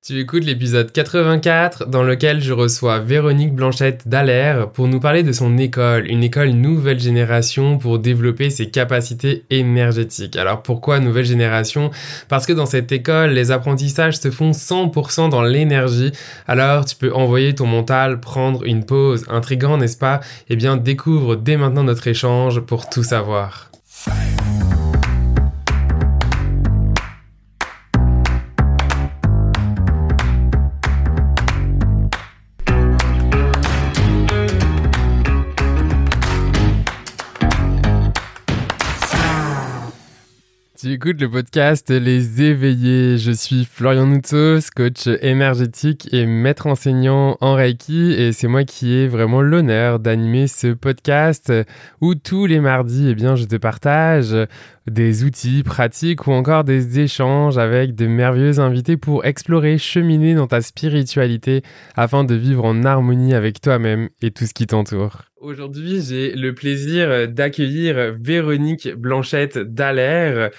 Tu écoutes l'épisode 84 dans lequel je reçois Véronique Blanchette Dallaire pour nous parler de son école, une école nouvelle génération pour développer ses capacités énergétiques. Alors pourquoi nouvelle génération? Parce que dans cette école, les apprentissages se font 100% dans l'énergie. Alors tu peux envoyer ton mental prendre une pause. Intrigant, n'est-ce pas? Eh bien découvre dès maintenant notre échange pour tout savoir. Tu écoutes le podcast Les Éveillés. Je suis Florian Noutsos, coach énergétique et maître enseignant en Reiki et c'est moi qui ai vraiment l'honneur d'animer ce podcast où tous les mardis, eh bien, je te partage des outils pratiques ou encore des échanges avec de merveilleux invités pour explorer, cheminer dans ta spiritualité afin de vivre en harmonie avec toi-même et tout ce qui t'entoure. Aujourd'hui, j'ai le plaisir d'accueillir Véronique Blanchette Dallaire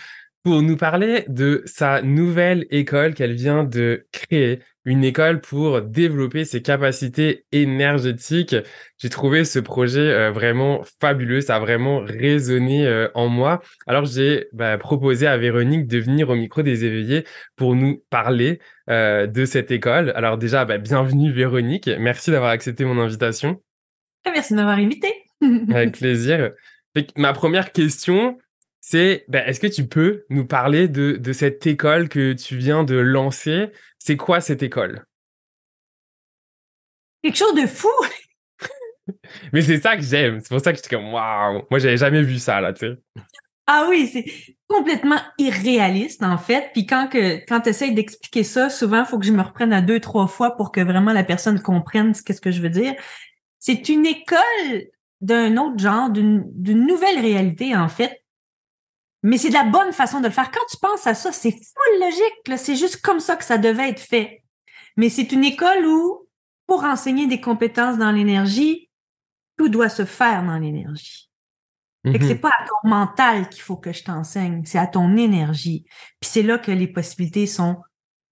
pour nous parler de sa nouvelle école qu'elle vient de créer, une école pour développer ses capacités énergétiques. J'ai trouvé ce projet euh, vraiment fabuleux, ça a vraiment résonné euh, en moi. Alors j'ai bah, proposé à Véronique de venir au micro des éveillés pour nous parler euh, de cette école. Alors déjà, bah, bienvenue Véronique, merci d'avoir accepté mon invitation. Ah, merci de m'avoir invité. Avec plaisir. ma première question, c'est ben, est-ce que tu peux nous parler de, de cette école que tu viens de lancer? C'est quoi cette école? Quelque chose de fou Mais c'est ça que j'aime. C'est pour ça que je suis comme waouh Moi, j'avais jamais vu ça, là, tu sais. Ah oui, c'est complètement irréaliste, en fait. Puis quand, que, quand tu essaies d'expliquer ça, souvent, il faut que je me reprenne à deux, trois fois pour que vraiment la personne comprenne ce, ce que je veux dire. C'est une école d'un autre genre, d'une nouvelle réalité, en fait. Mais c'est de la bonne façon de le faire. Quand tu penses à ça, c'est full logique. C'est juste comme ça que ça devait être fait. Mais c'est une école où, pour enseigner des compétences dans l'énergie, tout doit se faire dans l'énergie. Fait que c'est pas à ton mental qu'il faut que je t'enseigne, c'est à ton énergie. Puis c'est là que les possibilités sont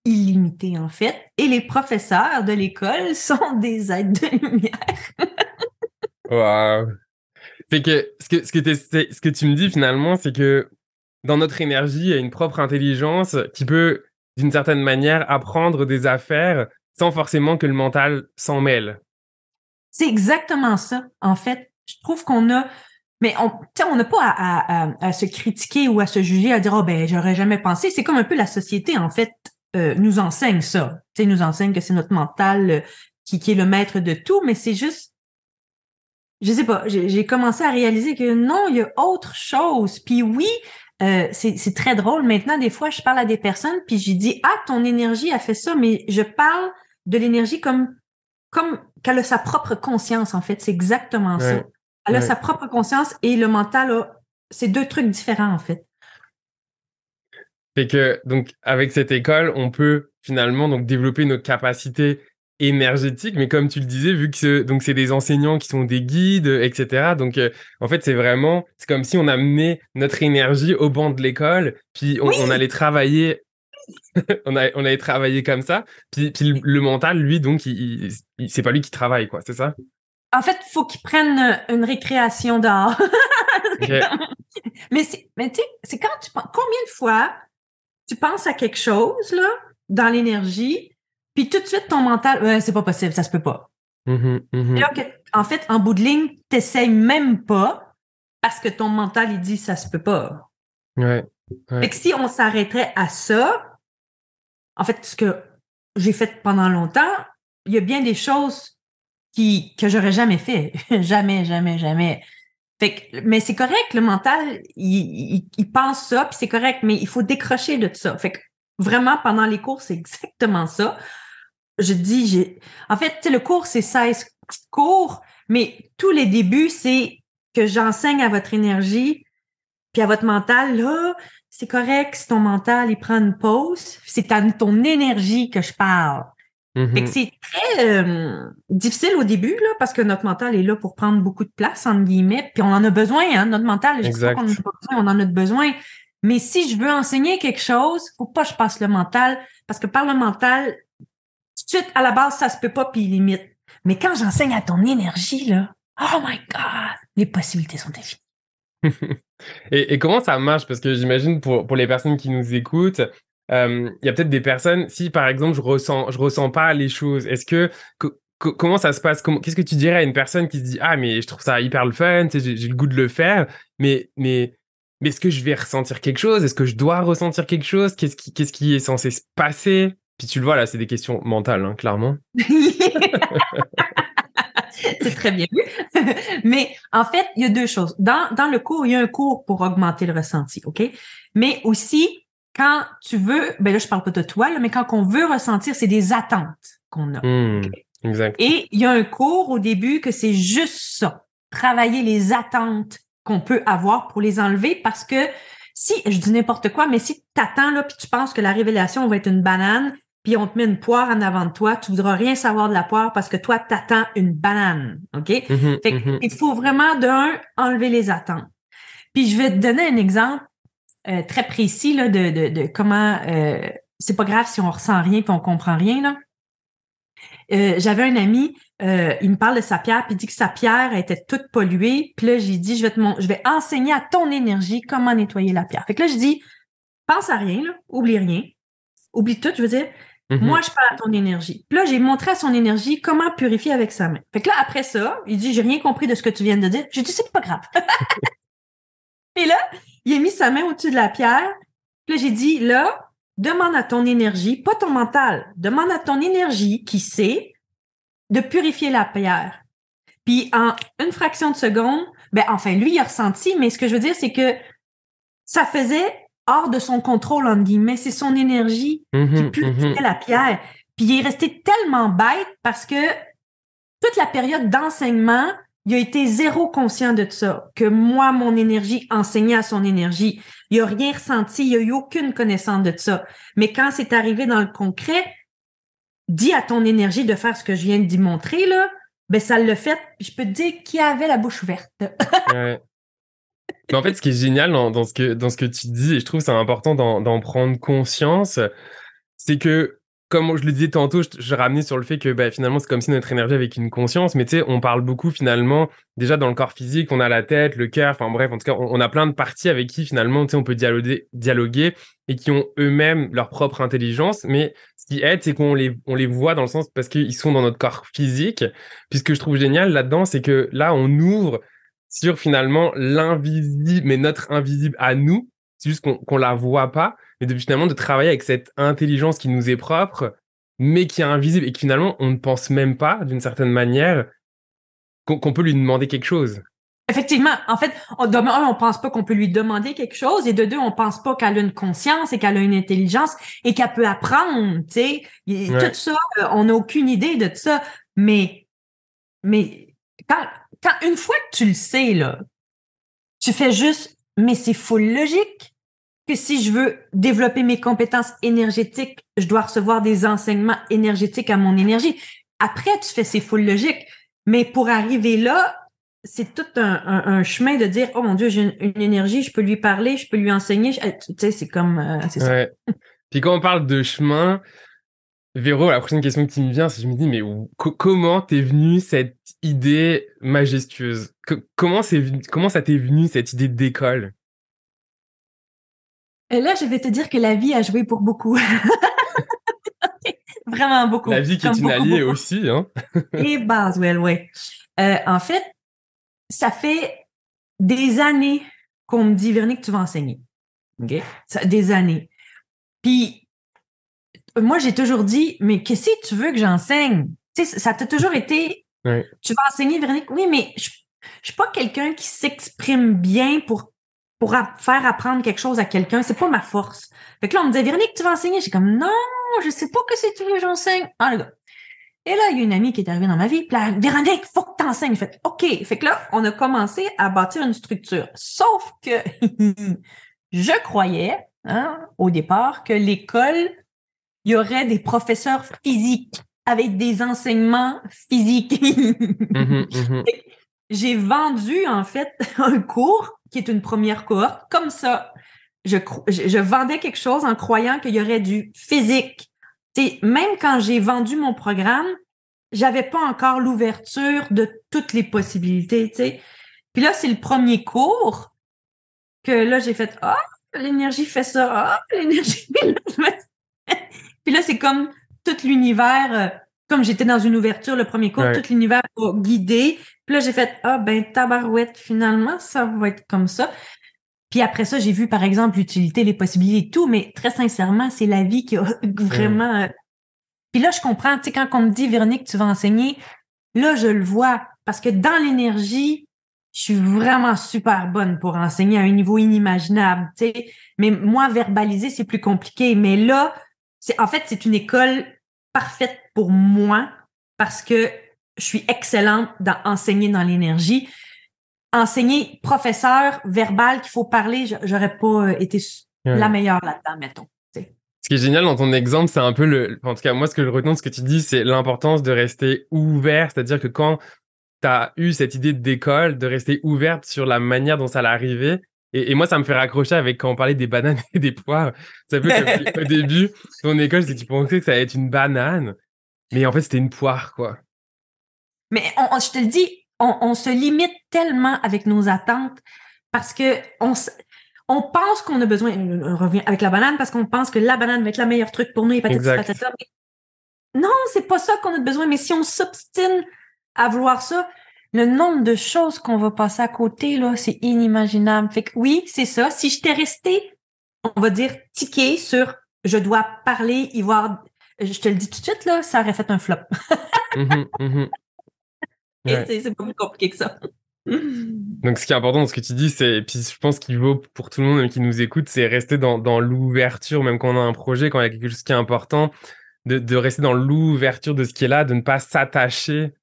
illimitées, en fait. Et les professeurs de l'école sont des aides de lumière. wow. Fait que ce que, ce que, ce que tu me dis finalement, c'est que dans notre énergie, il y a une propre intelligence qui peut, d'une certaine manière, apprendre des affaires sans forcément que le mental s'en mêle. C'est exactement ça, en fait. Je trouve qu'on a mais on on n'a pas à, se critiquer ou à se juger, à dire oh ben j'aurais jamais pensé. C'est comme un peu la société en fait euh, nous enseigne ça. Tu nous enseigne que c'est notre mental euh, qui, qui est le maître de tout, mais c'est juste je sais pas, j'ai commencé à réaliser que non, il y a autre chose. Puis oui, euh, c'est très drôle. Maintenant, des fois, je parle à des personnes, puis je dis Ah, ton énergie a fait ça, mais je parle de l'énergie comme comme qu'elle a sa propre conscience, en fait. C'est exactement ça. Elle a sa propre conscience et le mental a c'est deux trucs différents, en fait. Fait que, donc, avec cette école, on peut finalement donc développer nos capacités énergétique, mais comme tu le disais, vu que donc c'est des enseignants qui sont des guides, etc. Donc euh, en fait c'est vraiment c'est comme si on amenait notre énergie au banc de l'école, puis on, allait travailler, on, a, on comme ça, puis, puis le, mental lui donc il, c'est pas lui qui travaille quoi, c'est ça? En fait il faut qu'il prenne une récréation dehors. mais c'est mais tu sais c'est quand tu combien de fois tu penses à quelque chose là dans l'énergie puis tout de suite, ton mental, ouais, c'est pas possible, ça se peut pas. Mm-hmm, mm-hmm. en fait, en bout de ligne, t'essayes même pas parce que ton mental, il dit ça se peut pas. Ouais. Fait que si on s'arrêterait à ça, en fait, ce que j'ai fait pendant longtemps, il y a bien des choses qui, que j'aurais jamais fait. jamais, jamais, jamais. Fait que, mais c'est correct, le mental, il, il, pense ça, puis c'est correct, mais il faut décrocher de ça. Fait que vraiment, pendant les cours, c'est exactement ça je dis, j'ai, en fait, le cours, c'est 16 cours, mais tous les débuts, c'est que j'enseigne à votre énergie, puis à votre mental, là, c'est correct si ton mental, il prend une pause, c'est à ton énergie que je parle. Mm-hmm. c'est très euh, difficile au début, là, parce que notre mental est là pour prendre beaucoup de place, entre guillemets, puis on en a besoin, hein, notre mental, je sais qu'on en a besoin, on en a besoin. Mais si je veux enseigner quelque chose, faut pas que je passe le mental, parce que par le mental, de suite, à la base, ça se peut pas, puis limite. Mais quand j'enseigne à ton énergie, là, oh my God, les possibilités sont infinies. et, comment ça marche? Parce que j'imagine pour, pour les personnes qui nous écoutent, euh, il y a peut-être des personnes, si par exemple je ressens, je ressens pas les choses, est-ce que, comment ça se passe? Qu'est-ce que tu dirais à une personne qui se dit ah mais je trouve ça hyper le fun, j'ai le goût de le faire, mais mais mais est-ce que je vais ressentir quelque chose? Est-ce que je dois ressentir quelque chose? Qu'est-ce qui est censé se passer? Puis tu le vois là, c'est des questions mentales, hein, clairement. c'est très bien vu. mais en fait, il y a deux choses. Dans, dans le cours, il y a un cours pour augmenter le ressenti, OK? Mais aussi, quand tu veux, ben là, je parle pas de toi, mais quand on veut ressentir, c'est des attentes qu'on a. Mmh. Exact. Et il y a un cours au début que c'est juste ça. Travailler les attentes qu'on peut avoir pour les enlever parce que si, je dis n'importe quoi, mais si tu t'attends là, puis tu penses que la révélation va être une banane, puis on te met une poire en avant de toi, tu voudras rien savoir de la poire parce que toi, t'attends une banane. OK? Mm-hmm, fait mm-hmm. Il faut vraiment, d'un, enlever les attentes. Puis je vais te donner un exemple euh, très précis là, de, de, de comment euh, c'est pas grave si on ressent rien puis on comprend rien. Là. Euh, j'avais un ami, il me parle de sa pierre, puis il dit que sa pierre était toute polluée. Puis là, j'ai dit, je vais, te je vais enseigner à ton énergie comment nettoyer la pierre. Fait que là, je dis, pense à rien, là, oublie rien. Oublie tout, je veux dire. Mhm. Moi, je parle à ton énergie. Puis là, j'ai montré à son énergie comment purifier avec sa main. Fait que là, après ça, il dit, j'ai rien compris de ce que tu viens de dire. J'ai dit, c'est pas grave. Puis là, il a mis sa main au-dessus de la pierre. Puis là, j'ai dit, là, demande à ton énergie, pas ton mental, demande à ton énergie qui sait de purifier la pierre. Puis en une fraction de seconde, ben enfin lui il a ressenti, mais ce que je veux dire c'est que ça faisait hors de son contrôle entre guillemets, c'est son énergie qui Mhm, purifiait mhm. la pierre. Puis il est resté tellement bête parce que toute la période d'enseignement, il a été zéro conscient de ça, que moi, mon énergie enseignait à son énergie. Il a rien ressenti, il a eu aucune connaissance de ça. Mais quand c'est arrivé dans le concret, dis à ton énergie de faire ce que je viens d'y montrer, là, ben ça l'a fait. Je peux te dire qu'il avait la bouche ouverte. Mais en fait, ce qui est génial dans, ce, que, dans ce que tu dis, et je trouve c'est important d'en prendre conscience, c'est que, comme je le disais tantôt, je, ramenais sur le fait que bah, finalement, c'est comme si notre énergie avait une conscience, mais tu sais, on parle beaucoup finalement, déjà dans le corps physique, on a la tête, le cœur, enfin bref, en tout cas, on, a plein de parties avec qui finalement, tu sais, on peut dialoguer, et qui ont eux-mêmes leur propre intelligence, mais ce qui aide, c'est qu'on les, on les voit dans le sens parce qu'ils sont dans notre corps physique. Puis ce que je trouve génial là-dedans, c'est que là, on ouvre sur finalement l'invisible, mais notre invisible à nous. C'est juste qu'on qu'on la voit pas, mais de finalement de travailler avec cette intelligence qui nous est propre, mais qui est invisible et qui finalement on ne pense même pas d'une certaine manière qu'on peut lui demander quelque chose. Effectivement, en fait, on, de un, on pense pas qu'on peut lui demander quelque chose, et de deux, on pense pas qu'elle a une conscience et qu'elle a une intelligence et qu'elle peut apprendre, tu sais. Ouais. Tout ça, euh, on n'a aucune idée de ça. Mais, mais quand, quand une fois que tu le sais, là, tu fais juste, mais c'est full logique que si je veux développer mes compétences énergétiques, je dois recevoir des enseignements énergétiques à mon énergie. Après, tu fais c'est full logique. Mais pour arriver là, c'est tout un, un- un chemin de dire oh mon dieu j'ai une, une énergie je peux lui parler je peux lui enseigner Je- tu sais c'est comme euh, c'est ça Ouais. Puis quand on parle de chemin, Véro, la prochaine question qui me vient, c'est je me dis, mais co- comment t'es venue cette idée majestueuse? Co- comment, c'est comment ça t'est venu cette idée d'école? Et là je vais te dire que la vie a joué pour beaucoup. Vraiment beaucoup. La vie qui est une alliée aussi, hein. Et Baswell ouais. Euh, en fait ça fait des années qu'on me dit Véronique tu vas enseigner. Ok? Ça- des années. Puis moi j'ai toujours dit mais qu'est-ce que tu veux que j'enseigne? Tu sais ça t'a toujours été Ouais. tu vas enseigner Véronique? Oui mais je, je suis pas quelqu'un qui s'exprime bien pour pour faire apprendre quelque chose à quelqu'un c'est pas ma force fait que là on me disait Véronique tu vas enseigner? J'ai comme non je sais pas que c'est veux que j'enseigne ah le gars et là, il y a une amie qui est arrivée dans ma vie, puis là, Véronique, faut que t'enseignes. Fait, OK. Fait que là, on a commencé à bâtir une structure. Sauf que je croyais, hein, au départ, que l'école, il y aurait des professeurs physiques avec des enseignements physiques. Mhm, mhm. J'ai vendu, en fait, un cours qui est une première cohorte. Comme ça, je, je, vendais quelque chose en croyant qu'il y aurait du physique. même quand j'ai vendu mon programme, j'avais pas encore l'ouverture de toutes les possibilités. Puis là, c'est le premier cours que là, j'ai fait Ah, l'énergie fait ça, ah, l'énergie. Puis là, c'est comme tout l'univers, euh, comme j'étais dans une ouverture le premier cours, tout l'univers a guidé. Puis là, j'ai fait Ah ben tabarouette, finalement, ça va être comme ça. Puis après ça, j'ai vu, par exemple, l'utilité, les possibilités et tout, mais très sincèrement, c'est la vie qui a vraiment. Euh, puis là, je comprends, tu sais, quand on me dit, Véronique, tu vas enseigner, là, je le vois. Parce que dans l'énergie, je suis vraiment super bonne pour enseigner à un niveau inimaginable, tu sais. Mais moi, verbaliser, c'est plus compliqué. Mais là, c'est, en fait, c'est une école parfaite pour moi parce que je suis excellente dans enseigner dans l'énergie enseigner professeur verbal qu'il faut parler, j'aurais pas euh, été la meilleure là-dedans, mettons. Ce qui est génial dans ton exemple, c'est un peu le. En tout cas, moi, ce que je retiens de ce que tu dis, c'est l'importance de rester ouvert. C'est-à-dire que quand tu as eu cette idée d'école, de rester ouverte sur la manière dont ça allait arriver. Et, moi, ça me fait raccrocher avec quand on parlait des bananes et des poires. Ça peut au début, ton école, c'est que tu pensais que ça allait être une banane. Mais en fait, c'était une poire, quoi. Mais je te le dis, on, se limite tellement avec nos attentes parce que on, on pense qu'on a besoin, on revient avec la banane parce qu'on pense que la banane va être le meilleur truc pour nous et patati, non, c'est pas ça qu'on a besoin. Mais si on s'obstine à vouloir ça, le nombre de choses qu'on va passer à côté, là, c'est inimaginable. Fait que oui, c'est ça. Si je t'ai resté, on va dire, tiqué sur je dois parler, y voir, je te le dis tout de suite, là, ça aurait fait un flop. Mmh mmh c'est pas plus compliqué que ça. Donc, ce qui est important dans ce que tu dis, c'est, puis je pense qu'il vaut pour tout le monde qui nous écoute, c'est rester dans, dans l'ouverture, même quand on a un projet, quand il y a quelque chose qui est important, de, de rester dans l'ouverture de ce qui est là, de ne pas s'attacher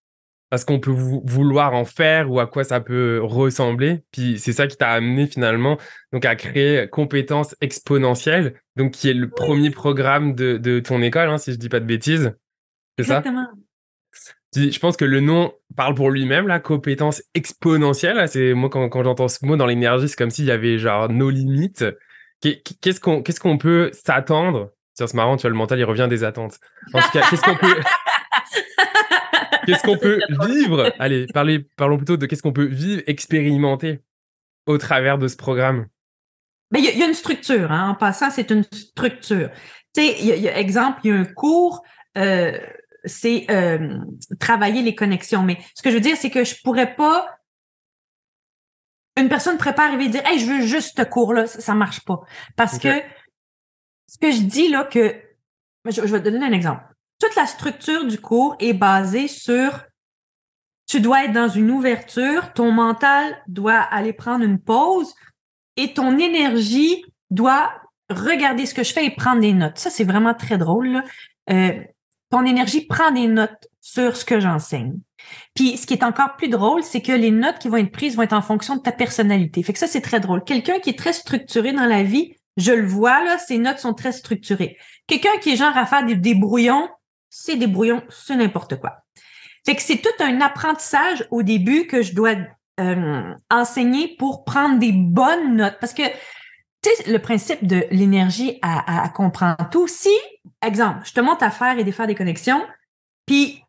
à ce qu'on peut vouloir en faire ou à quoi ça peut ressembler. Puis c'est ça qui t'a amené finalement donc à créer Compétences Exponentielles, donc qui est le premier programme de, de ton école, hein, si je dis pas de bêtises. C'est ça? Je pense que le nom parle pour lui-même, la compétence exponentielle. C'est moi quand, j'entends ce mot dans l'énergie, c'est comme s'il y avait genre nos limites. Qu'est-ce qu'on qu'est-ce qu'on peut s'attendre? C'est marrant, tu vois, le mental il revient des attentes. En tout cas, qu'est-ce qu'on peut qu'est-ce qu'on peut vivre? Allez, parlez, parlons plutôt de qu'est-ce qu'on peut vivre, expérimenter au travers de ce programme. Mais il y, a une structure. Hein. En passant, c'est une structure. Tu sais, y, a exemple, il y a un cours. Euh, c'est euh, travailler les connexions. Mais ce que je veux dire, c'est que je pourrais pas. Une personne prépare et dire Hey, je veux juste ce cours-là, ça, ne marche pas. Parce que ce que je dis là que. Je, vais te donner un exemple. Toute la structure du cours est basée sur tu dois être dans une ouverture, ton mental doit aller prendre une pause et ton énergie doit regarder ce que je fais et prendre des notes. Ça, c'est vraiment très drôle. Euh, ton énergie prend des notes sur ce que j'enseigne. Puis ce qui est encore plus drôle, c'est que les notes qui vont être prises vont être en fonction de ta personnalité. Fait que ça, c'est très drôle. Quelqu'un qui est très structuré dans la vie, je le vois, là, ses notes sont très structurées. Quelqu'un qui est genre à faire des, brouillons, c'est des brouillons, c'est n'importe quoi. Fait que c'est tout un apprentissage au début que je dois euh, enseigner pour prendre des bonnes notes. Parce que sais, le principe de l'énergie à, comprendre tout. Si, exemple, je te montre à faire et défaire des connexions, puis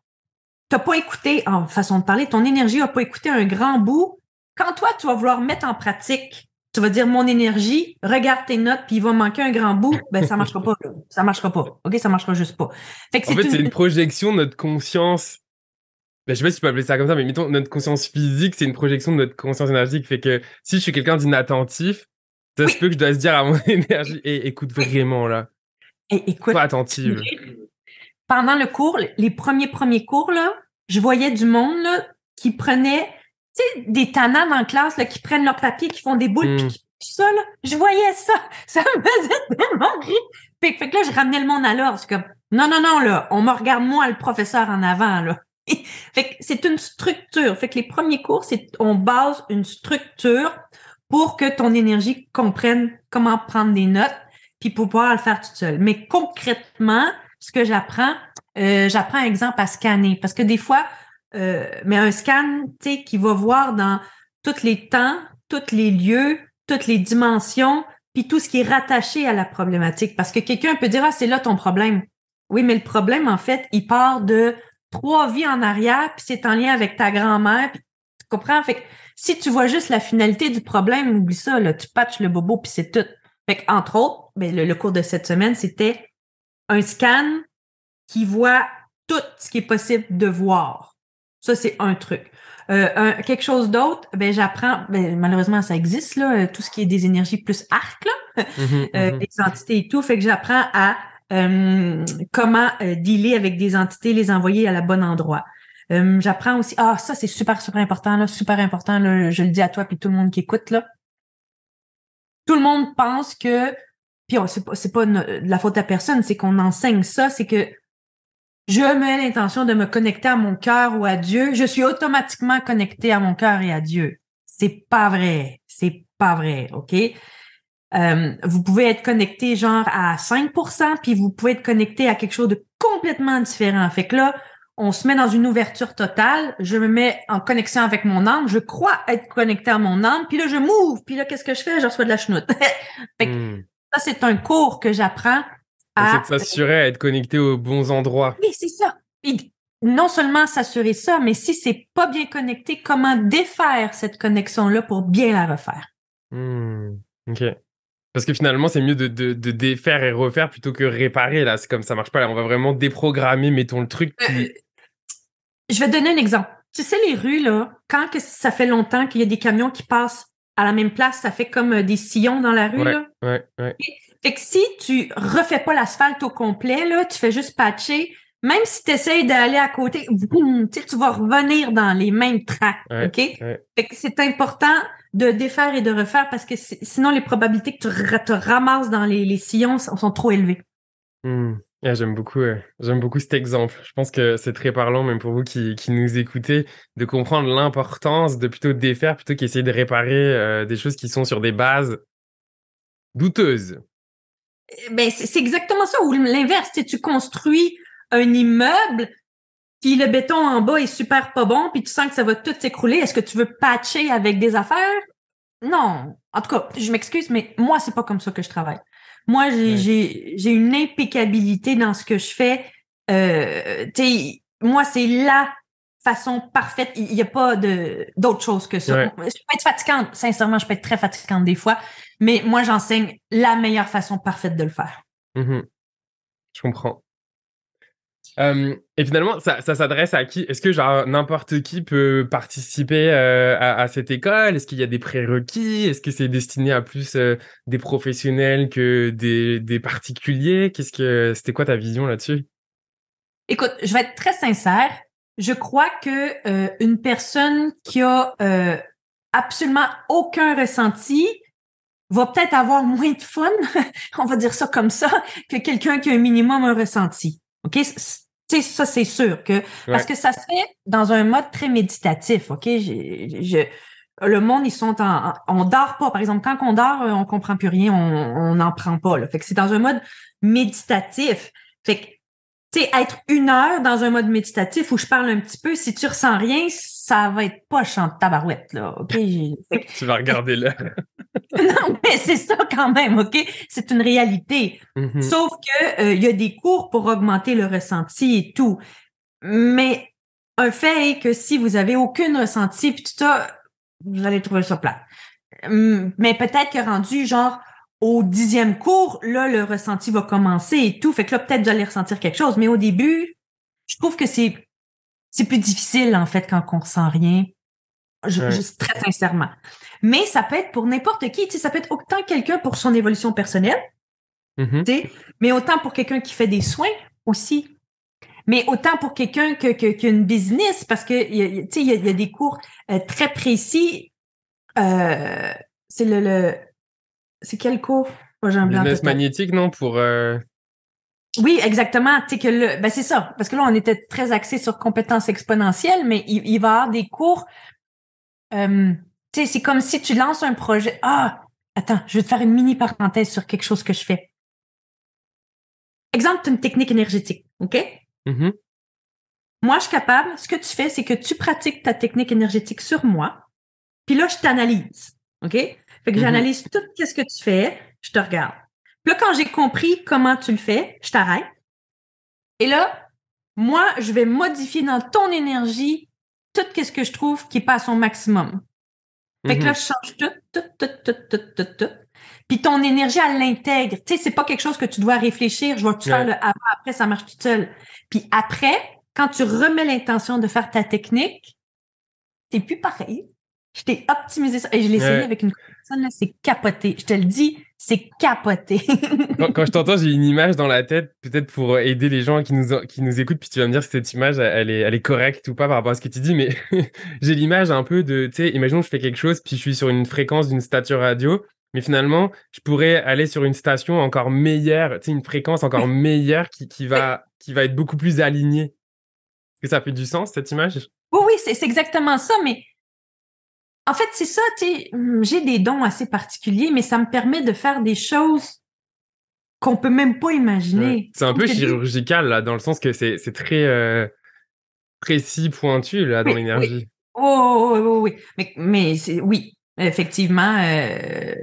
t'as pas écouté, en façon de parler, ton énergie a pas écouté un grand bout, quand toi, tu vas vouloir mettre en pratique, tu vas dire mon énergie, regarde tes notes, puis il va manquer un grand bout, ben ça marchera pas. Ça marchera pas. OK, ça marchera juste pas. Fait en fait, c'est une... projection de notre conscience ben, je sais pas si tu peux appeler ça comme ça, mais mettons, notre conscience physique, c'est une projection de notre conscience énergétique. Fait que si je suis quelqu'un d'inattentif, ça se peut que je dois se dire à mon énergie, écoute vraiment là. Et, écoute, Sois attentive. Pendant le cours, les premiers premiers cours, là, je voyais du monde là, qui prenait tu sais, des tannants en classe là, qui prennent leur papier, qui font des boules, puis hmm. ça, là, je voyais ça. Ça me faisait tellement rire. Fait, fait, que là, je ramenais le monde à l'ordre. C'est comme, non, non, non, là, on me regarde moi, le professeur, en avant, là. fait que c'est une structure. Fait que les premiers cours, c'est on base une structure pour que ton énergie comprenne comment prendre des notes, puis pour pouvoir le faire toute seule. Mais concrètement, ce que j'apprends, euh, j'apprends un exemple à scanner. Parce que des fois, euh, mais un scan, tu sais, qui va voir dans tous les temps, tous les lieux, toutes les dimensions, puis tout ce qui est rattaché à la problématique. Parce que quelqu'un peut dire, ah, c'est là ton problème. Oui, mais le problème, en fait, il part de trois vies en arrière, puis c'est en lien avec ta grand-mère. Tu comprends? Fait que si tu vois juste la finalité du problème, oublie ça, là, tu patches le bobo, puis c'est tout. Fait entre autres, ben, le, cours de cette semaine, c'était un scan qui voit tout ce qui est possible de voir. Ça, c'est un truc. Euh, quelque chose d'autre, ben j'apprends, ben, malheureusement ça existe là, tout ce qui est des énergies plus arc là, mm-hmm, euh, des entités et tout, fait que j'apprends à euh, comment dealer avec des entités, les envoyer à la bonne endroit. j'apprends aussi, ah ça c'est super super important là, super important là, je le dis à toi puis tout le monde qui écoute là. Tout le monde pense que, puis c'est pas pas de la faute à personne, c'est qu'on enseigne ça, c'est que je mets l'intention de me connecter à mon cœur ou à Dieu, je suis automatiquement connecté à mon cœur et à Dieu. C'est pas vrai. C'est pas vrai, OK? Euh, vous pouvez être connecté genre à 5%, puis vous pouvez être connecté à quelque chose de complètement différent. Fait que là, on se met dans une ouverture totale, je me mets en connexion avec mon âme, je crois être connecté à mon âme, puis là, je m'ouvre, puis là, qu'est-ce que je fais? Je reçois de la chenoute. fait que hmm. ça, c'est un cours que j'apprends c'est de s'assurer à être connecté aux bons endroits. Oui, c'est ça. non seulement s'assurer ça, mais si c'est pas bien connecté, comment défaire cette connexion-là pour bien la refaire? Hmm, OK. Parce que finalement, c'est mieux de, défaire et refaire plutôt que réparer. Là, c'est comme ça marche pas. Là, on va vraiment déprogrammer, mettons le truc. Euh, je vais donner un exemple. Tu sais, les rues, là, quand que ça fait longtemps qu'il y a des camions qui passent à la même place, ça fait comme euh, des sillons dans la rue, ouais, là? Ouais, ouais. Fait que si tu refais pas l'asphalte au complet, là, tu fais juste patcher, même si tu essayes d'aller à côté, tu vas revenir dans les mêmes tracks. OK? Fait que c'est important de défaire et de refaire parce que sinon les probabilités que tu te ramasses dans les, sillons sont, trop élevées. Hmm. j'aime beaucoup, j'aime beaucoup cet exemple. Je pense que c'est très parlant, même pour vous qui, nous écoutez, de comprendre l'importance de plutôt défaire plutôt qu'essayer de réparer euh, des choses qui sont sur des bases douteuses. Ben, c'est exactement ça. Ou l'inverse, tu construis un immeuble, puis le béton en bas est super pas bon, puis tu sens que ça va tout s'écrouler. Est-ce que tu veux patcher avec des affaires? Non. En tout cas, je m'excuse, mais moi, c'est pas comme ça que je travaille. Moi, j'ai une impeccabilité dans ce que je fais. Euh, moi, c'est la façon parfaite. Il n'y a pas d'autre chose que ça. Je peux être fatigante. Sincèrement, je peux être très fatigante des fois. Mais moi, j'enseigne la meilleure façon parfaite de le faire. Mmh je comprends. et finalement, ça, s'adresse à qui? Est-ce que genre n'importe qui peut participer euh, à, cette école? Est-ce qu'il y a des prérequis? Est-ce que c'est destiné à plus euh, des professionnels que des, des particuliers? Qu'est-ce que c'était quoi ta vision là-dessus? Écoute, je vais être très sincère. Je crois que euh, une personne qui a absolument aucun ressenti va peut-être avoir moins de fun, on va dire ça comme ça, que quelqu'un qui a un minimum un ressenti. OK? sais, ça, c'est sûr que parce que ça se fait dans un mode très méditatif. OK? Je, le monde, ils sont en. On dort pas. Par exemple, quand on dort, on comprend plus rien, on n'en prend pas. Là. Fait que c'est dans un mode méditatif. Fait que être une heure dans un mode méditatif où je parle un petit peu, si tu ressens rien, ça va être pas de tabarouette, là, OK? tu vas regarder là. non, mais c'est ça quand même, OK? C'est une réalité. Mm-hmm. Sauf que euh, il y a des cours pour augmenter le ressenti et tout. Mais un fait est que si vous avez aucun ressenti, puis tout ça, vous allez trouver ça plat. Hum, mais peut-être que rendu genre au dixième cours, là, le ressenti va commencer et tout. Fait que là, peut-être allez ressentir quelque chose. Mais au début, je trouve que c'est, c'est plus difficile, en fait, quand on ressent rien. Je, très sincèrement. Mais ça peut être pour n'importe qui. Tu sais, ça peut être autant quelqu'un pour son évolution personnelle, mm-hmm. tu sais, mais autant pour quelqu'un qui fait des soins aussi. Mais autant pour quelqu'un que, que, qui a une business, parce que tu sais, il y, a, des cours euh, très précis. Euh, c'est le, le c'est quel cours? Business magnétique, non? Pour. Euh, oui, exactement. que le, ben c'est ça. Parce que là, on était très axé sur compétences exponentielles, mais il, va y avoir des cours. Euh, tu sais, c'est comme si tu lances un projet. Ah, attends, je vais te faire une mini parenthèse sur quelque chose que je fais. Exemple, une technique énergétique, OK? Mm-hmm. Moi, je suis capable. Ce que tu fais, c'est que tu pratiques ta technique énergétique sur moi. Puis là, je t'analyse. OK? Fait que mm-hmm. j'analyse tout ce que tu fais, je te regarde. Puis là, quand j'ai compris comment tu le fais, je t'arrête. Et là, moi, je vais modifier dans ton énergie tout ce que je trouve qui est pas à son maximum. Fait que là, Mhm. je change tout, tout, tout, tout, tout, tout, tout. Puis ton énergie, elle l'intègre. Tu sais, c'est pas quelque chose que tu dois réfléchir. Je vais te faire le avant, après, ça marche tout seul. Puis après, quand tu remets l'intention de faire ta technique, c'est plus pareil. Je t'ai optimisé ça. Et je l'ai essayé avec une personne, là, c'est capoté. Je te le dis, c'est capoté. Quand, quand je t'entends, j'ai une image dans la tête, peut-être pour aider les gens qui nous, qui nous écoutent, puis tu vas me dire si cette image, elle est, elle est correcte ou pas par rapport à ce que tu dis, mais j'ai l'image un peu de, tu sais, imaginons que je fais quelque chose, puis je suis sur une fréquence d'une station radio, mais finalement, je pourrais aller sur une station encore meilleure, tu sais, une fréquence encore meilleure qui, qui, va, qui va être beaucoup plus alignée. Est-ce que ça fait du sens, cette image? Oui, oui, c'est c'est exactement ça, mais en fait, c'est ça, tu sais, hum, j'ai des dons assez particuliers, mais ça me permet de faire des choses qu'on peut même pas imaginer. Ouais. C'est un peu chirurgical, là, dans le sens que c'est c'est très euh, précis, pointu, là, dans Oui, l'énergie. Oh, oui, oui, oui. Mais, mais c'est, oui, effectivement, euh,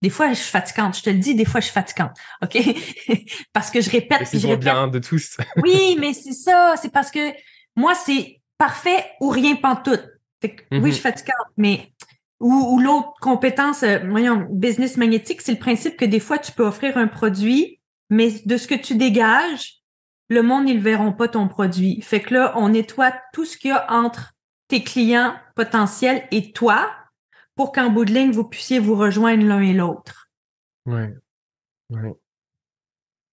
des fois, je suis fatigante. Je te le dis, des fois, je suis fatigante. OK? parce que je répète, c'est pour répète. bien de tous. Oui, mais c'est ça. C'est parce que moi, c'est parfait ou rien pantoute. Fait que. Oui, je suis fatigante, mais ou, ou l'autre compétence, euh, voyons, business magnétique, c'est le principe que des fois, tu peux offrir un produit, mais de ce que tu dégages, le monde, ils ne verront pas ton produit. Fait que là, on nettoie tout ce qu'il y a entre tes clients potentiels et toi pour qu'en bout de ligne, vous puissiez vous rejoindre l'un et l'autre. Ouais. ouais.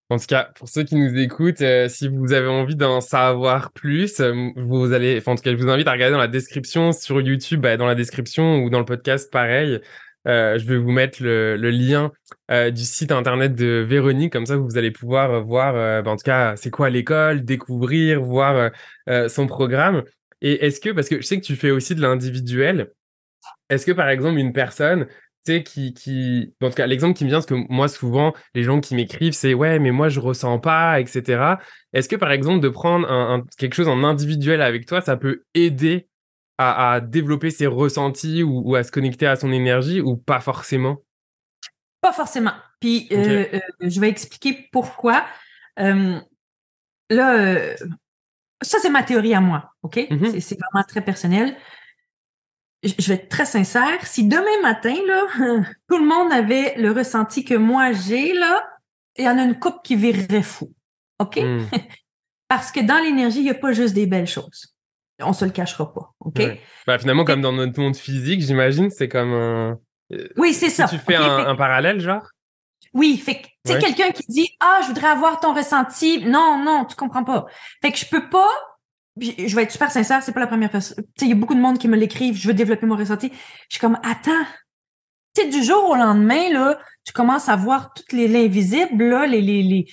En tout cas, pour ceux qui nous écoutent, euh, si vous avez envie d'en savoir plus, euh, vous allez, en tout cas, je vous invite à regarder dans la description sur YouTube, bah, dans la description ou dans le podcast, pareil. Euh, je vais vous mettre le, lien du site internet de Véronique, comme ça vous allez pouvoir voir, bah, en tout cas, c'est quoi l'école, découvrir, voir son programme. Et est-ce que, parce que je sais que tu fais aussi de l'individuel, est-ce que par exemple une personne tu sais, qui, qui, en tout cas, l'exemple qui me vient, parce que moi, souvent, les gens qui m'écrivent, c'est ouais, mais moi, je ressens pas, etc. Est-ce que, par exemple, de prendre un, un- quelque chose en individuel avec toi, ça peut aider à, à développer ses ressentis ou, ou à se connecter à son énergie ou pas forcément? Pas forcément. Puis euh, euh, je vais expliquer pourquoi. Euh, là, ça c'est ma théorie à moi, ok? Mhm. C'est- C'est vraiment très personnel. Je vais être très sincère. Si demain matin là, tout le monde avait le ressenti que moi j'ai là, il y en a une couple qui virerait fou, ok? Hmm. Parce que dans l'énergie, il n'y a pas juste des belles choses. On se le cachera pas, ok? Ouais. Bah, finalement, comme dans notre monde physique, j'imagine, c'est comme un. Oui, c'est Si ça. tu fais un, Fait- un parallèle, genre? Oui, fait que, tu sais, Ouais. quelqu'un qui dit, ah, je voudrais avoir ton ressenti. Non, non, tu comprends pas. Fait que je peux pas, je vais être super sincère, c'est pas la première personne. Tu sais, il y a beaucoup de monde qui me l'écrivent, je veux développer mon ressenti. Je suis comme, attends. Tu sais, du jour au lendemain, là, tu commences à voir toutes les l'invisible, là, les, les, les,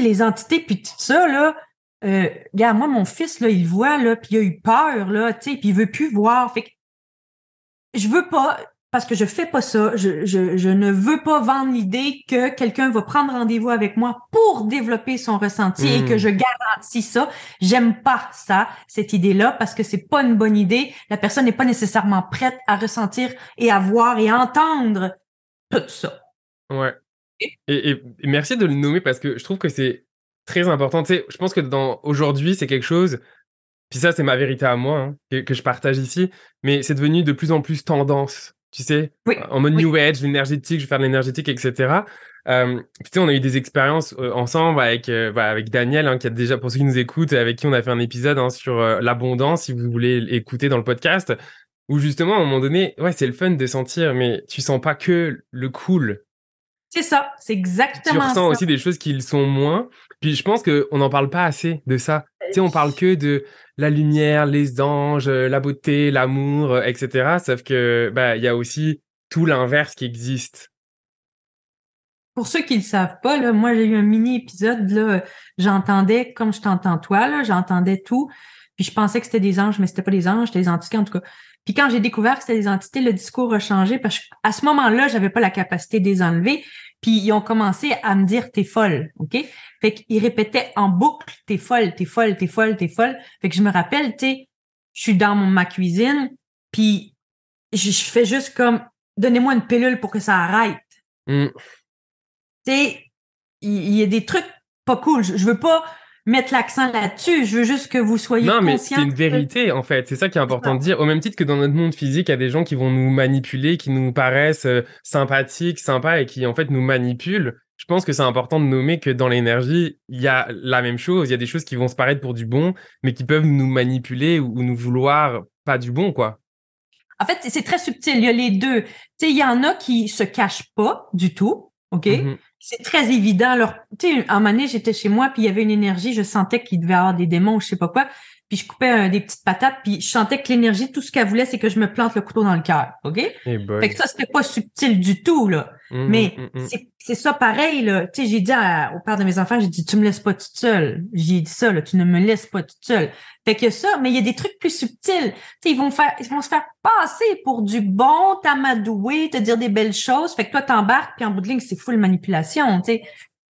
les entités, puis tout ça, là. Euh, regarde, moi, mon fils, là, il voit, là, puis il a eu peur, là, tu sais, puis il veut plus voir. Fait que je veux pas, parce que je fais pas ça, je, je, je ne veux pas vendre l'idée que quelqu'un va prendre rendez-vous avec moi pour développer son ressenti et que je garantis ça. J'aime pas ça, cette idée-là, parce que c'est pas une bonne idée. La personne n'est pas nécessairement prête à ressentir et à voir et à entendre tout ça. Ouais. Et, et- et merci de le nommer parce que je trouve que c'est très important. Tu sais, je pense que dans aujourd'hui, c'est quelque chose, puis ça, c'est ma vérité à moi, hein, que, que je partage ici, mais c'est devenu de plus en plus tendance. Tu sais, Oui, en mode oui. New Age, l'énergétique, je vais faire de l'énergétique, etc. Euh, tu sais, on a eu des expériences euh, ensemble avec, euh, bah, avec Daniel, hein, qui a déjà, pour ceux qui nous écoutent, avec qui on a fait un épisode hein, sur euh, l'abondance, si vous voulez l'écouter dans le podcast, où justement, à un moment donné, ouais, c'est le fun de sentir, mais tu sens pas que le cool, C'est ça, c'est tu exactement ressens ça. aussi des choses qui le sont moins. Puis je pense qu'on n'en parle pas assez de ça. Tu sais, on parle que de la lumière, les anges, euh, la beauté, l'amour, euh, etc. Sauf que bah il y a aussi tout l'inverse qui existe. Pour ceux qui le savent pas, là, moi j'ai eu un mini épisode là, j'entendais comme je t'entends toi là, j'entendais tout, puis je pensais que c'était des anges, mais c'était pas des anges, c'était des entités en tout cas. Puis quand j'ai découvert que c'était des entités, le discours a changé parce qu'à ce moment-là, j'avais pas la capacité de les enlever. Puis ils ont commencé à me dire t'es folle, ok? Fait qu'ils répétaient en boucle t'es folle, t'es folle, t'es folle, t'es folle. Fait que je me rappelle, tu sais, je suis dans ma cuisine, puis je, fais juste comme donnez-moi une pilule pour que ça arrête Mm. tu sais, il il y, a des trucs pas cool. Je, je veux pas mettre l'accent là-dessus. Je veux juste que vous soyez Non, mais c'est une que- vérité, en fait. C'est ça qui est important de dire. Au même titre que dans notre monde physique, il y a des gens qui vont nous manipuler, qui nous paraissent euh, sympathiques, sympas et qui, en fait, nous manipulent. Je pense que c'est important de nommer que dans l'énergie, il y a la même chose. Il y a des choses qui vont se paraître pour du bon, mais qui peuvent nous manipuler ou, ou nous vouloir pas du bon, quoi. En fait, c'est très subtil. Il y a les deux. Tu sais, il y en a qui se cachent pas du tout. OK? Mhm. C'est très évident. Alors, tu sais, un moment j'étais chez moi, puis il y avait une énergie, je sentais qu'il devait avoir des démons ou je sais pas quoi. Puis je coupais euh, des petites patates, puis je sentais que l'énergie, tout ce qu'elle voulait, c'est que je me plante le couteau dans le cœur. OK? Eh boy. Fait que ça, c'était pas subtil du tout, là. Mhm, Mais mhm, mhm. c'est- c'est ça pareil, là. Tu sais, j'ai dit à- au père de mes enfants, j'ai dit, tu me laisses pas toute seule. J'ai dit ça, là, tu ne me laisses pas toute seule. Fait que ça, mais il y a des trucs plus subtils. Tu sais, ils vont faire, ils vont se faire passer pour du bon, t'amadouer, te dire des belles choses. Fait que toi, t'embarques, puis en bout de ligne, c'est full manipulation, tu sais.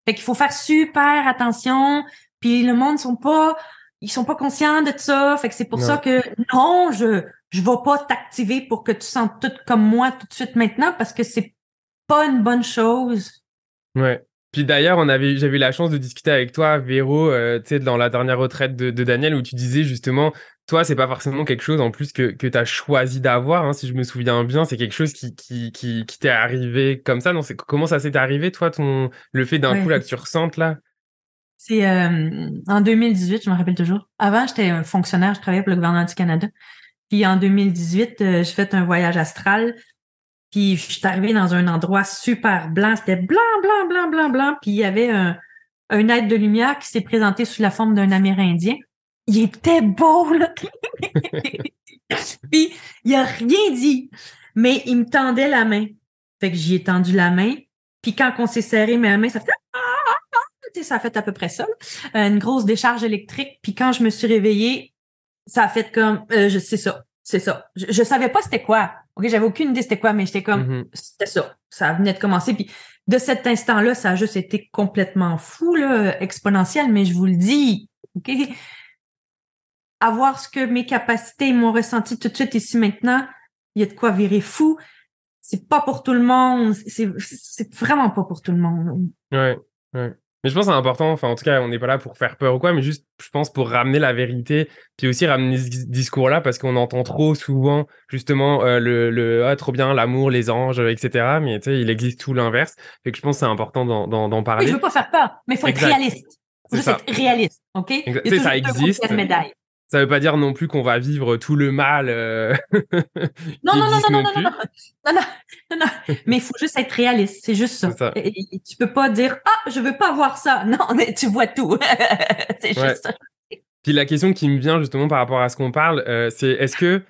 Fait qu'il faut faire super attention. Puis le monde sont pas, ils sont pas conscients de ça. Fait que c'est pour Non. ça que non, je, je vais pas t'activer pour que tu sentes tout comme moi tout de suite maintenant parce que c'est pas une bonne chose. Ouais. Puis d'ailleurs, on avait, j'avais eu la chance de discuter avec toi, Véro, euh, tu sais, dans la dernière retraite de, de Daniel, où tu disais justement, toi, c'est pas forcément quelque chose en plus que, que tu as choisi d'avoir, hein, si je me souviens bien, c'est quelque chose qui, qui, qui, qui t'est arrivé comme ça. Non, c'est, comment ça s'est arrivé, toi, ton, le fait d'un Ouais. coup là que tu ressentes là? C'est euh, en 2018, je me rappelle toujours. Avant, j'étais un fonctionnaire, je travaillais pour le gouvernement du Canada. Puis en 2018, euh, j'ai fait un voyage astral. Puis je suis arrivée dans un endroit super blanc. C'était blanc, blanc, blanc, blanc, blanc. Puis il y avait un, un être de lumière qui s'est présenté sous la forme d'un Amérindien. Il était beau, là. Puis il a rien dit, mais il me tendait la main. Fait que j'y ai tendu la main. Puis quand on s'est serré ma main, ça fait ça a fait à peu près ça, là. Euh, une grosse décharge électrique. Puis quand je me suis réveillée, ça a fait comme, euh, je sais ça, c'est ça. Je, je savais pas c'était quoi. Ok, j'avais aucune idée c'était quoi, mais j'étais comme, Mhm. c'était ça. Ça venait de commencer. Puis de cet instant-là, ça a juste été complètement fou, là, exponentiel. Mais je vous le dis, ok, avoir ce que mes capacités m'ont ressenti tout de suite ici maintenant, il y a de quoi virer fou. C'est pas pour tout le monde. C'est c'est vraiment pas pour tout le monde. Ouais, ouais. Mais je pense que c'est important, enfin en tout cas, on n'est pas là pour faire peur ou quoi, mais juste, je pense, pour ramener la vérité, puis aussi ramener ce dis- discours-là, parce qu'on entend trop souvent, justement, euh, le, le ah, trop bien, l'amour, les anges, etc. Mais tu sais, il existe tout l'inverse. Fait que je pense que c'est important d'en, d'en Oui, parler. je veux pas faire peur, mais il faut être réaliste. faut C'est juste ça. être réaliste, OK? Sais, ça deux existe. Ça veut pas dire non plus qu'on va vivre tout le mal. euh, Non, non, non, non, non, non, non, non, non, non, non. mais il faut juste être réaliste, c'est juste ça. Ça. Et- et- tu peux pas dire, ah, je veux pas voir ça. Non, mais tu vois tout. c'est juste Ouais. ça. Puis la question qui me vient justement par rapport à ce qu'on parle, euh, c'est est-ce que.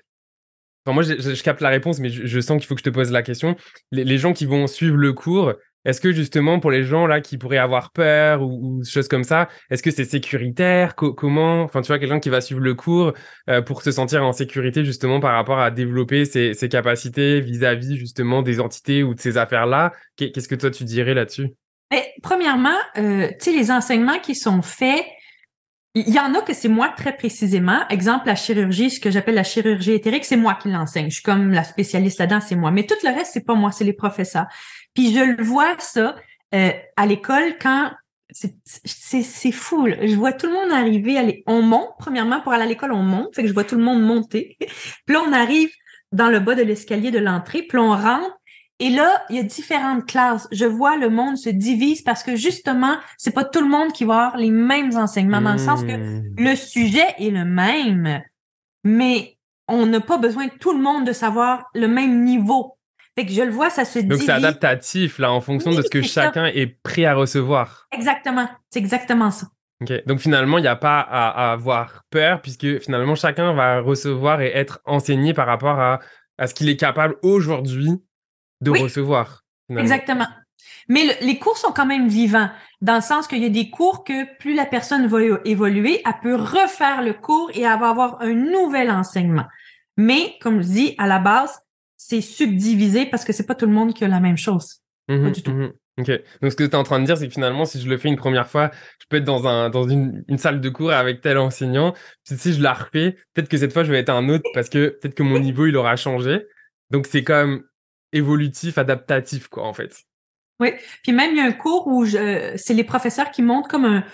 Enfin, moi, je, je- je capte la réponse, mais je, je sens qu'il faut que je te pose la question. Les, les gens qui vont suivre le cours, est-ce que justement pour les gens là qui pourraient avoir peur ou, choses comme ça, est-ce que c'est sécuritaire? Co- Comment? Enfin, tu vois, quelqu'un qui va suivre le cours euh, pour se sentir en sécurité justement par rapport à développer ses, capacités vis-à-vis justement des entités ou de ces affaires-là? Qu'est- Qu'est-ce que toi tu dirais là-dessus? Premièrement, euh, tu sais, les enseignements qui sont faits, il y en a que c'est moi très précisément. Exemple, la chirurgie, ce que j'appelle la chirurgie éthérique, c'est moi qui l'enseigne. Je suis comme la spécialiste là-dedans, c'est moi. Mais tout le reste, c'est pas moi, c'est les professeurs. Puis je le vois ça euh, à l'école quand c'est fou. là. Je vois tout le monde arriver. Aller, on monte premièrement pour aller à l'école, on monte. Fait que je vois tout le monde monter. puis là, on arrive dans le bas de l'escalier de l'entrée. Puis on rentre. Et là, il y a différentes classes. Je vois le monde se divise parce que justement, c'est pas tout le monde qui va avoir les mêmes enseignements, dans le sens que Hmm. le sujet est le même, mais on n'a pas besoin tout le monde de savoir le même niveau. Fait que je le vois, ça se Donc c'est adaptatif là en fonction de ce que ça. chacun est prêt à recevoir. Exactement. C'est exactement ça. Ok. Donc finalement, il n'y a pas à, à avoir peur puisque finalement chacun va recevoir et être enseigné par rapport à, à ce qu'il est capable aujourd'hui de Oui. recevoir. finalement. Exactement. Mais le- les cours sont quand même vivants, dans le sens qu'il y a des cours que plus la personne va évoluer, elle peut refaire le cours et elle va avoir un nouvel enseignement. Mais, comme je dis, à la base, c'est subdivisé parce que c'est pas tout le monde qui a la même chose. Mhm, du tout. mhm. Ok. Donc ce que tu es en train de dire, c'est que finalement, si je le fais une première fois, je peux être dans, un, dans une, une salle de cours avec tel enseignant. Puis si je la refais, peut-être que cette fois, je vais être un autre parce que peut-être que mon niveau, il aura changé. Donc c'est comme évolutif, adaptatif, quoi, en fait. Puis même, il y a un cours où je, c'est les professeurs qui montrent comme un,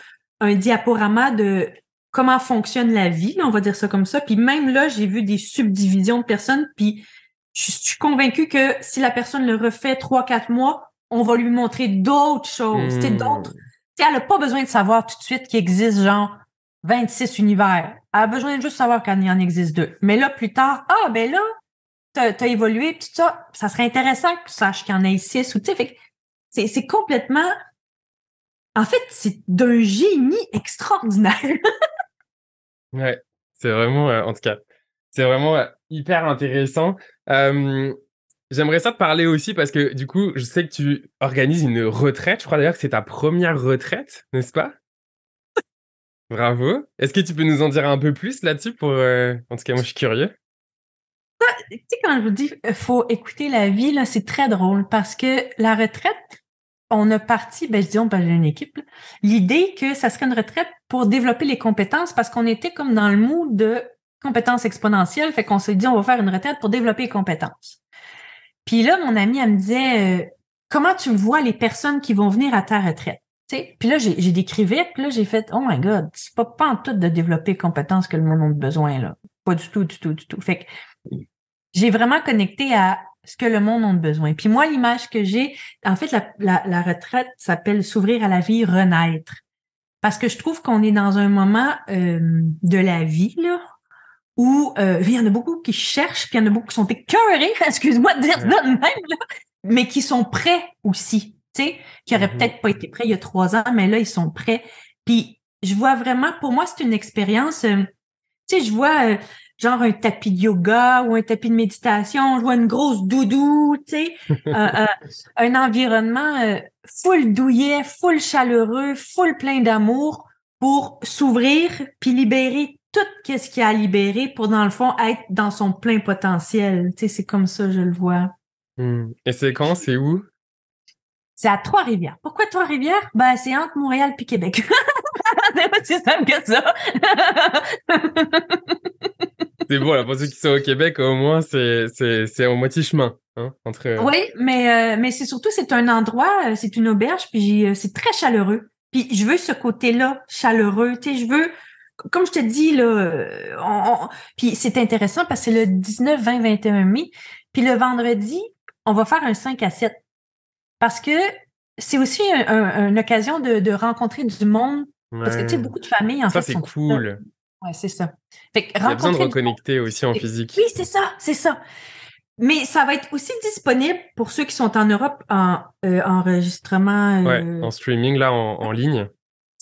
un diaporama de comment fonctionne la vie, on va dire ça comme ça. Puis même là, j'ai vu des subdivisions de personnes, puis je suis convaincue que si la personne le refait trois, quatre mois, on va lui montrer d'autres choses, hmm. d'autres. Elle n'a pas besoin de savoir tout de suite qu'il existe genre 26 univers. Elle a besoin de juste savoir qu'il y en existe deux. Mais là, plus tard, ah ben là, t'as as évolué, tout ça, ça serait intéressant que tu saches qu'il y en ait six ou tu sais, c'est complètement en fait, c'est d'un génie extraordinaire. ouais, c'est vraiment, euh, en tout cas, c'est vraiment euh, hyper intéressant. J'aimerais ça te parler aussi parce que du coup, je sais que tu organises une retraite. Je crois d'ailleurs que c'est ta première retraite, n'est-ce pas? Bravo. Est-ce que tu peux nous en dire un peu plus là-dessus pour euh, En tout cas, moi, je suis curieux. Tu sais, quand je vous dis faut écouter la vie, là, c'est très drôle parce que la retraite, on a parti, ben, disons, ben, une équipe, l'idée que ça serait une retraite pour développer les compétences parce qu'on était comme dans le mood de compétences exponentielles. Fait qu'on s'est dit, on va faire une retraite pour développer les compétences. Puis là, mon ami, elle me disait, euh, comment tu vois les personnes qui vont venir à ta retraite? Puis là, j'ai décrivé, puis là, j'ai fait, oh my God, c'est pas, pas en tout de développer les compétences que le monde a besoin, là. Pas du tout, du tout, du tout. Fait que j'ai vraiment connecté à ce que le monde a besoin. Puis moi, l'image que j'ai, en fait, la, la, retraite s'appelle s'ouvrir à la vie, renaître. Parce que je trouve qu'on est dans un moment euh, de la vie, là, où euh, il y en a beaucoup qui cherchent, puis il y en a beaucoup qui sont écœurés, excuse-moi de dire ça de même, là, mais qui sont prêts aussi, tu sais, qui auraient mm-hmm. peut-être pas été prêts il y a trois ans, mais là, ils sont prêts. Puis je vois vraiment, pour moi, c'est une expérience, euh, tu sais, je vois euh, genre un tapis de yoga ou un tapis de méditation, je vois une grosse doudou, tu sais, un environnement full douillet, full chaleureux, full plein d'amour pour s'ouvrir puis libérer tout ce qu'il a à libérer pour, dans le fond, être dans son plein potentiel. Tu sais, c'est comme ça, je le vois. Hmm. Et c'est quand? C'est où? C'est à Trois-Rivières. Pourquoi Trois-Rivières? Ben, c'est entre Montréal et Québec. c'est aussi simple que ça. c'est bon, là, pour ceux qui sont au Québec, au moins, c'est, c'est, c'est au moitié chemin. Hein, entre... Oui, mais, euh, mais c'est surtout, c'est un endroit, euh, c'est une auberge, puis euh, c'est très chaleureux. Puis je veux ce côté-là, chaleureux. Tu sais, je veux comme je te dis, là, puis c'est intéressant parce que c'est le 19, 20, 21 mai. Puis le vendredi, on va faire un 5 à 7. Parce que c'est aussi une occasion de, rencontrer du monde. Parce que tu sais, beaucoup de familles, en fait. Ça, c'est cool. Ouais, c'est ça. Fait Il y a besoin de reconnecter aussi en physique. Oui, c'est ça, c'est ça. Mais ça va être aussi disponible pour ceux qui sont en Europe en euh, enregistrement. Euh, ouais, en streaming, là, en ligne.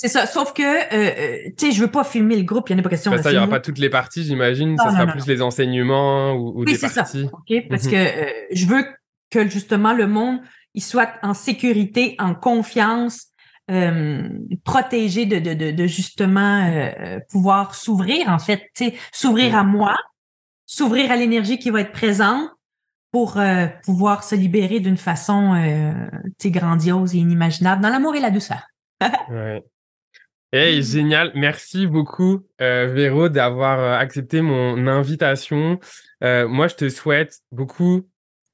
C'est ça. Sauf que, euh, euh, tu sais, je veux pas filmer le groupe. Il n'y en a pas question. Ben ça, il n'y aura pas toutes les parties, j'imagine. Ça sera plus les enseignements ou, ou oui, des parties. Ça. OK? Parce mhm. que euh, je veux que justement le monde il soit en sécurité, en confiance, euh, protégé de, de, de, de justement euh, pouvoir s'ouvrir, en fait, tu sais, s'ouvrir à moi, s'ouvrir à l'énergie qui va être présente pour pouvoir se libérer d'une façon tu sais, grandiose et inimaginable dans l'amour et la douceur. ouais. Hey, génial. Merci beaucoup, euh, Véro, d'avoir euh, accepté mon invitation. Euh, moi, je te souhaite beaucoup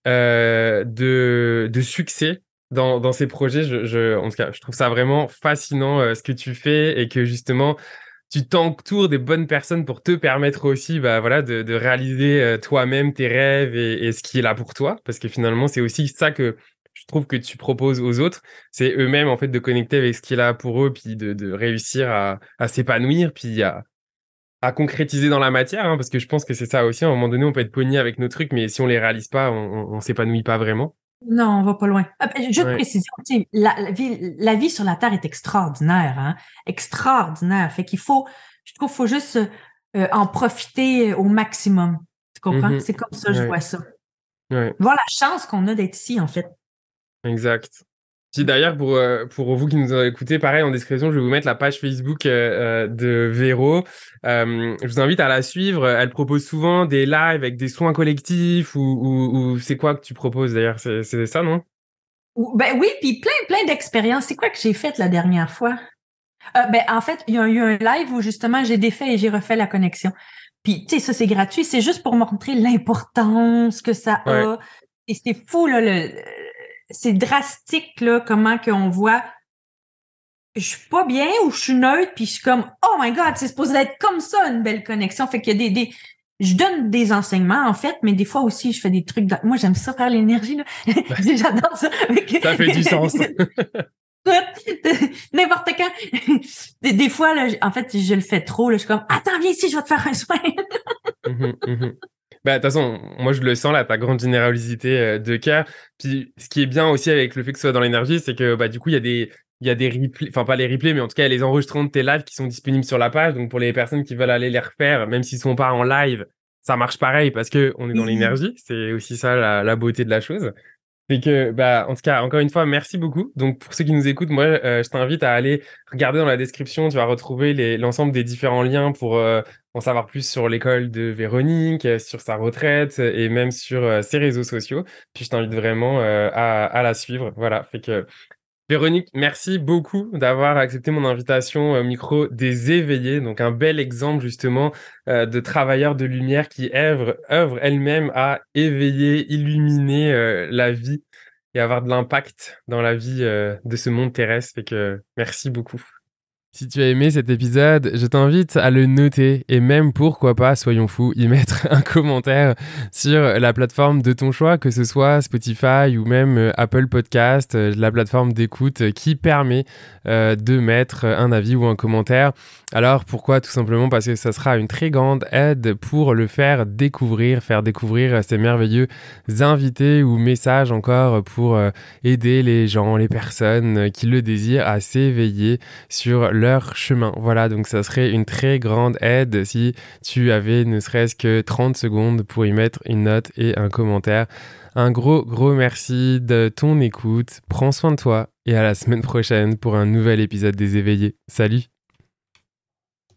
euh, de, de succès dans, dans ces projets. Je, je, en tout cas, je trouve ça vraiment fascinant ce que tu fais et que justement, tu t'entoures des bonnes personnes pour te permettre aussi bah, voilà, de, de réaliser toi-même tes rêves et, et, ce qui est là pour toi. Parce que finalement, c'est aussi ça que je trouve que tu proposes aux autres, c'est eux-mêmes en fait de connecter avec ce qu'il a pour eux, puis de, réussir à, s'épanouir, puis à, concrétiser dans la matière, hein, parce que je pense que c'est ça aussi. À un moment donné, on peut être pogné avec nos trucs, mais si on les réalise pas, on, on, s'épanouit pas vraiment. Non, on va pas loin. Ah, ben, juste précision, la, la, vie, la vie sur la Terre est extraordinaire, hein? extraordinaire. Fait qu'il faut, je trouve, faut juste euh, en profiter au maximum. Tu comprends? Mm-hmm. C'est comme ça, je vois ça. Voir la chance qu'on a d'être ici, en fait. Exact. Puis d'ailleurs, pour, euh, pour vous qui nous écouté, pareil, en description, je vais vous mettre la page Facebook euh, euh, de Véro. je vous invite à la suivre. Elle propose souvent des lives avec des soins collectifs ou, ou, c'est quoi que tu proposes d'ailleurs? C'est ça, non? Ben oui, puis plein, plein d'expériences. C'est quoi que j'ai fait la dernière fois? ben, en fait, il y a eu un live où justement j'ai défait et j'ai refait la connexion. Puis, tu sais, ça, c'est gratuit. C'est juste pour montrer l'importance que ça a. Et c'est fou, là, le, c'est drastique là comment qu'on voit je suis pas bien ou je suis neutre, puis je suis comme, oh my God, c'est supposé être comme ça, une belle connexion. Fait qu'il y a des, des, je donne des enseignements, en fait, mais des fois aussi, je fais des trucs. Moi, j'aime ça faire l'énergie, là. J'adore ça. ça fait du sens. N'importe quand. Des, fois, là, en fait, je le fais trop. Là, je suis comme, attends, viens ici, je vais te faire un soin. Mhm, mhm. Bah, de toute façon, moi, je le sens, là, ta grande générosité euh, de cœur. Puis, ce qui est bien aussi avec le fait que ce soit dans l'énergie, c'est que, bah, du coup, il y a des, il y a des replays, enfin, pas les replays, mais en tout cas, les enregistrements de tes lives qui sont disponibles sur la page. Donc, pour les personnes qui veulent aller les refaire, même s'ils sont pas en live, ça marche pareil parce que on est dans l'énergie. C'est aussi ça, la, la beauté de la chose. C'est que, bah, en tout cas, encore une fois, merci beaucoup. Donc, pour ceux qui nous écoutent, moi, euh, je t'invite à aller regarder dans la description. Tu vas retrouver l'ensemble des différents liens pour euh, en savoir plus sur l'école de Véronique, euh, sur sa retraite et même sur ses réseaux sociaux. Puis, je t'invite vraiment à, la suivre. Voilà. Fait que Véronique, merci beaucoup d'avoir accepté mon invitation au micro des éveillés. Donc un bel exemple justement euh, de travailleurs de lumière qui œuvrent, œuvrent elles-mêmes à éveiller, illuminer euh, la vie et avoir de l'impact dans la vie euh, de ce monde terrestre. Fait que merci beaucoup. Si tu as aimé cet épisode, je t'invite à le noter et même pourquoi pas, soyons fous, y mettre un commentaire sur la plateforme de ton choix, que ce soit Spotify ou même euh, Apple Podcast, euh, la plateforme d'écoute qui permet euh, de mettre un avis ou un commentaire. Alors pourquoi? Tout simplement parce que ça sera une très grande aide pour le faire découvrir, faire découvrir ces merveilleux invités ou messages encore pour aider les gens, les personnes qui le désirent à s'éveiller sur leur chemin. Voilà, donc ça serait une très grande aide si tu avais ne serait-ce que 30 secondes pour y mettre une note et un commentaire. Un gros, gros merci de ton écoute. Prends soin de toi et à la semaine prochaine pour un nouvel épisode des éveillés. Salut